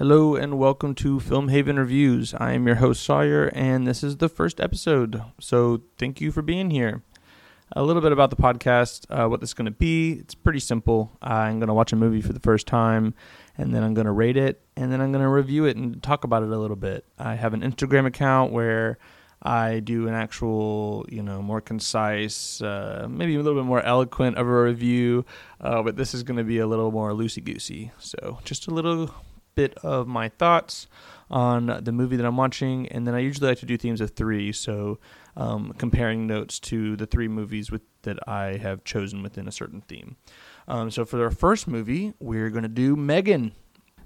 Hello and welcome to Film Haven Reviews. I am your host Sawyer, and this is the first episode. So thank you for being here. A little bit about the podcast, uh, what this is going to be. It's pretty simple. I'm going to watch a movie for the first time, and then I'm going to rate it, and then I'm going to review it and talk about it a little bit. I have an Instagram account where I do an actual, you know, more concise, uh, maybe a little bit more eloquent of a review, uh, but this is going to be a little more loosey goosey. So just a little bit of my thoughts on the movie that I'm watching, and then I usually like to do themes of three, so um, comparing notes to the three movies with, that I have chosen within a certain theme. Um, so for our first movie, we're going to do Megan.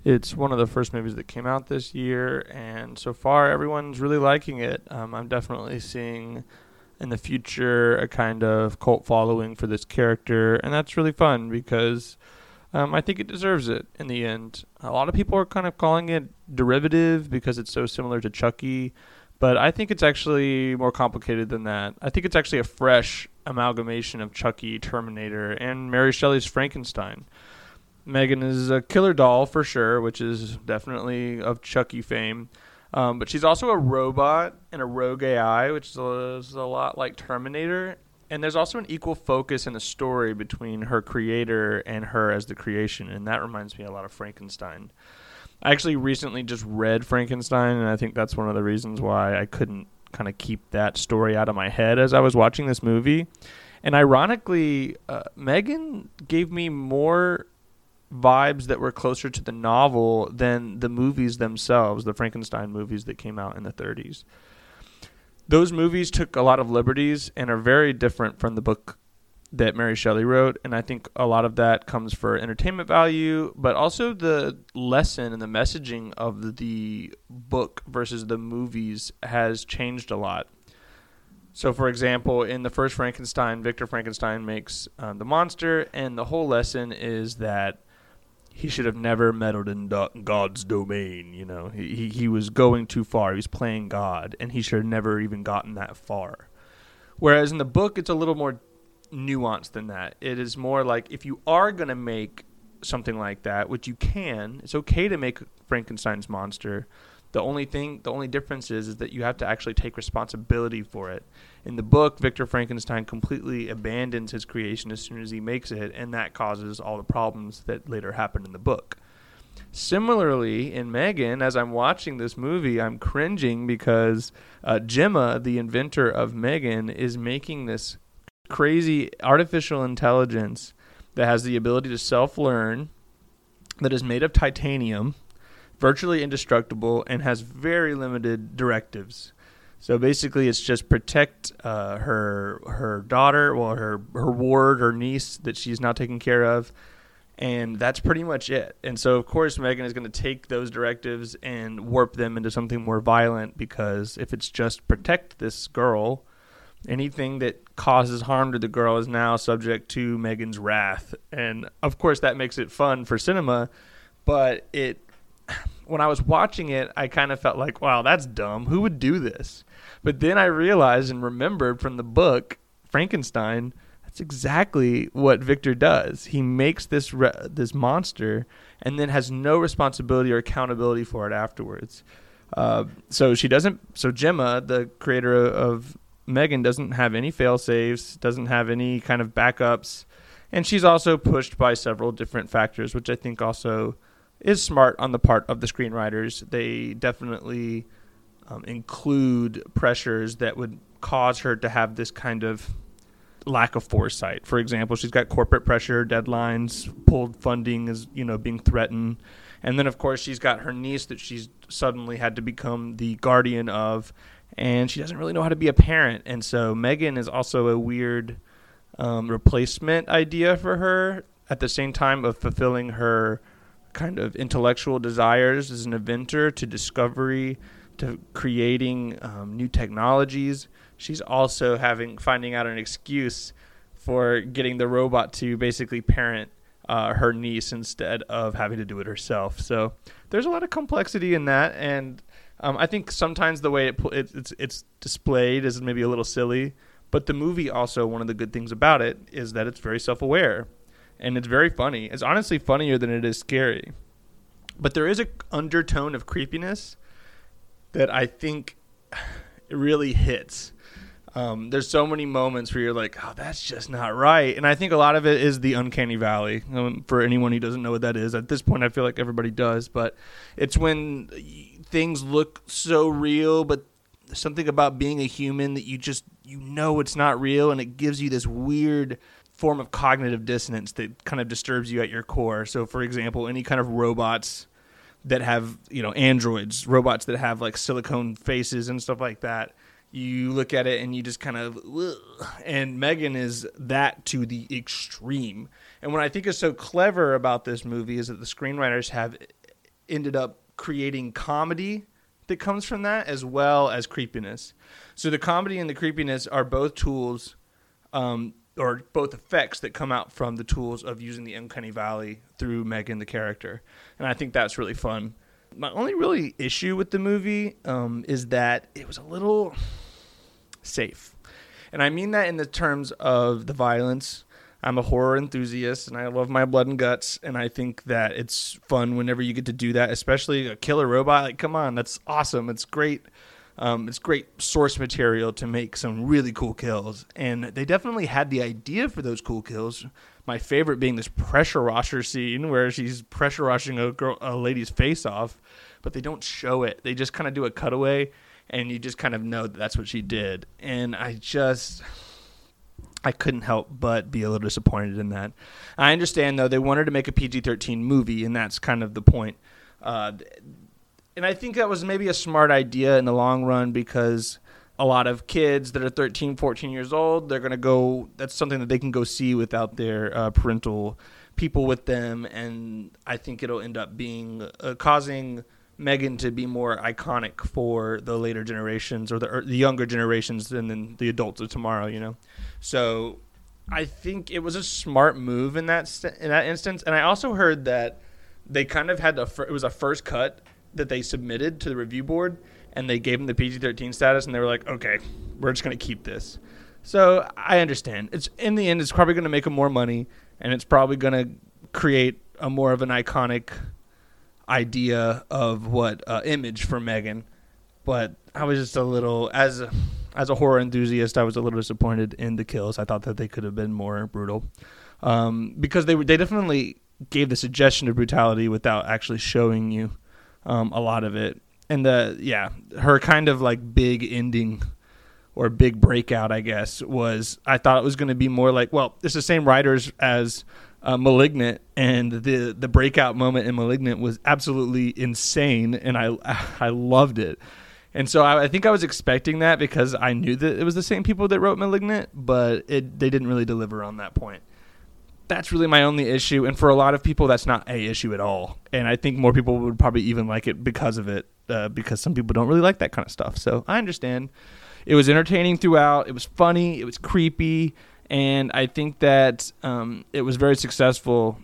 It's one of the first movies that came out this year, and so far everyone's really liking it. Um, I'm definitely seeing in the future a kind of cult following for this character, and that's really fun because um, I think it deserves it in the end. A lot of people are kind of calling it derivative because it's so similar to Chucky, but I think it's actually more complicated than that. I think it's actually a fresh amalgamation of Chucky, Terminator, and Mary Shelley's Frankenstein. Megan is a killer doll for sure, which is definitely of Chucky fame. Um, but she's also a robot and a rogue AI, which is a, is a lot like Terminator. And there's also an equal focus in the story between her creator and her as the creation, and that reminds me a lot of Frankenstein. I actually recently just read Frankenstein, and I think that's one of the reasons why I couldn't kind of keep that story out of my head as I was watching this movie. And ironically, uh, Megan gave me more vibes that were closer to the novel than the movies themselves, the Frankenstein movies that came out in the 30s. Those movies took a lot of liberties and are very different from the book that Mary Shelley wrote, and I think a lot of that comes for entertainment value, but also the lesson and the messaging of the book versus the movies has changed a lot. So, for example, in the first Frankenstein, Victor Frankenstein makes um, the monster, and the whole lesson is that he should have never meddled in God's domain. You know, he, he, was going too far. He was playing God, and he should have never even gotten that far. Whereas in the book, it's a little more nuanced than that. It is more like if you are going to make something like that, which you can, it's okay to make Frankenstein's monster. The only thing, the only difference is, is that you have to actually take responsibility for it. In the book, Victor Frankenstein completely abandons his creation as soon as he makes it, and that causes all the problems that later happen in the book. Similarly, in Megan, as I'm watching this movie, I'm cringing because uh, Gemma, the inventor of Megan, is making this crazy artificial intelligence that has the ability to self learn, that is made of titanium virtually indestructible, and has very limited directives. So basically, it's just protect uh, her her daughter, well, her her ward, her niece that she's now taking care of, and that's pretty much it. And so, of course, Megan is going to take those directives and warp them into something more violent because if it's just protect this girl, anything that causes harm to the girl is now subject to Megan's wrath. And of course, that makes it fun for cinema, but it when I was watching it, I kind of felt like, wow, that's dumb. Who would do this? But then I realized and remembered from the book Frankenstein, that's exactly what Victor does. He makes this re- this monster and then has no responsibility or accountability for it afterwards. Uh, so she doesn't. So Gemma, the creator of Megan, doesn't have any fail safes, doesn't have any kind of backups, and she's also pushed by several different factors, which I think also is smart on the part of the screenwriters. They definitely um, include pressures that would cause her to have this kind of lack of foresight. For example, she's got corporate pressure, deadlines, pulled funding is you know being threatened, and then of course she's got her niece that she's suddenly had to become the guardian of, and she doesn't really know how to be a parent. And so Megan is also a weird um, replacement idea for her. At the same time of fulfilling her kind of intellectual desires as an inventor to discovery to creating um, new technologies. She's also having finding out an excuse for getting the robot to basically parent uh, her niece instead of having to do it herself. So there's a lot of complexity in that, and um, I think sometimes the way it, it, it's it's displayed is maybe a little silly. But the movie also one of the good things about it is that it's very self-aware and it's very funny. It's honestly funnier than it is scary. but there is an undertone of creepiness that I think it really hits. Um, there's so many moments where you're like, oh, that's just not right. And I think a lot of it is the uncanny valley. Um, for anyone who doesn't know what that is, at this point, I feel like everybody does. But it's when things look so real, but something about being a human that you just you know it's not real, and it gives you this weird form of cognitive dissonance that kind of disturbs you at your core. So, for example, any kind of robots that have you know androids, robots that have like silicone faces and stuff like that you look at it and you just kind of and Megan is that to the extreme. And what I think is so clever about this movie is that the screenwriters have ended up creating comedy that comes from that as well as creepiness. So the comedy and the creepiness are both tools um, or both effects that come out from the tools of using the uncanny valley through Megan the character. And I think that's really fun. My only really issue with the movie um, is that it was a little safe. And I mean that in the terms of the violence. I'm a horror enthusiast and I love my blood and guts. And I think that it's fun whenever you get to do that, especially a killer robot. Like, come on, that's awesome. It's great. Um, it's great source material to make some really cool kills. And they definitely had the idea for those cool kills. My favorite being this pressure washer scene where she's pressure washing a girl, a lady's face off, but they don't show it. They just kind of do a cutaway and you just kind of know that that's what she did. And I just. I couldn't help but be a little disappointed in that. I understand though they wanted to make a PG-13 movie, and that's kind of the point. Uh, and I think that was maybe a smart idea in the long run because a lot of kids that are 13, 14 years old, they're going to go, that's something that they can go see without their uh, parental people with them. And I think it'll end up being uh, causing Megan to be more iconic for the later generations or the, or the younger generations than, the adults of tomorrow, you know. So I think it was a smart move in that st- in that instance, and I also heard that they kind of had the fir- it was a first cut that they submitted to the review board, and they gave them the PG thirteen status, and they were like, okay, we're just gonna keep this. So I understand. It's in the end, it's probably gonna make them more money, and it's probably gonna create a more of an iconic idea of what uh, image for Megan, but I was just a little as as a horror enthusiast, I was a little disappointed in the kills. I thought that they could have been more brutal um, because they they definitely gave the suggestion of brutality without actually showing you um, a lot of it. And the yeah, her kind of like big ending or big breakout, I guess, was I thought it was going to be more like well, it's the same writers as uh, Malignant, and the the breakout moment in Malignant was absolutely insane, and I I loved it. And so I, I, think I was expecting that because I knew that it was the same people that wrote *Malignant*, but it they didn't really deliver on that point. That's really my only issue, and for a lot of people, that's not a issue at all. And I think more people would probably even like it because of it, uh, because some people don't really like that kind of stuff. So I understand. It was entertaining throughout. It was funny. It was creepy and I think that um, it was very successful,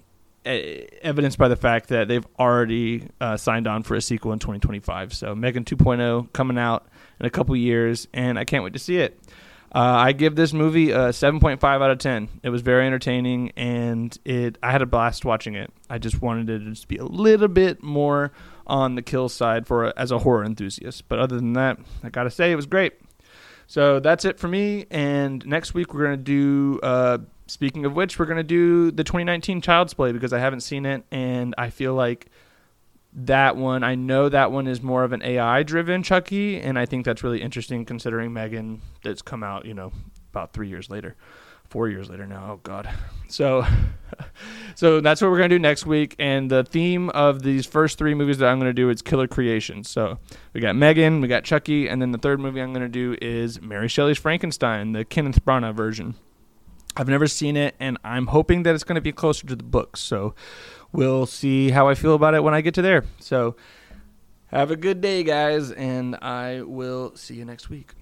evidenced by the fact that they've already uh, signed on for a sequel in 2025. So Megan 2.0 coming out in a couple years, and I can't wait to see it. Uh, I give this movie a 7.5 out of 10. It was very entertaining, and it I had a blast watching it. I just wanted it to just be a little bit more on the kill side for as a horror enthusiast. But other than that, I gotta say it was great. So that's it for me. And next week we're gonna do. Uh, speaking of which, we're gonna do the 2019 Child's Play because I haven't seen it, and I feel like that one. I know that one is more of an AI driven Chucky, and I think that's really interesting considering Megan that's come out. You know, about three years later four years later now. Oh God. So, so that's what we're gonna do next week. And the theme of these first three movies that I'm gonna do is killer creations. So we got Megan, we got Chucky, and then the third movie I'm gonna do is Mary Shelley's Frankenstein, the Kenneth Branagh version. I've never seen it, and I'm hoping that it's gonna be closer to the books. So we'll see how I feel about it when I get to there. So have a good day, guys, and I will see you next week.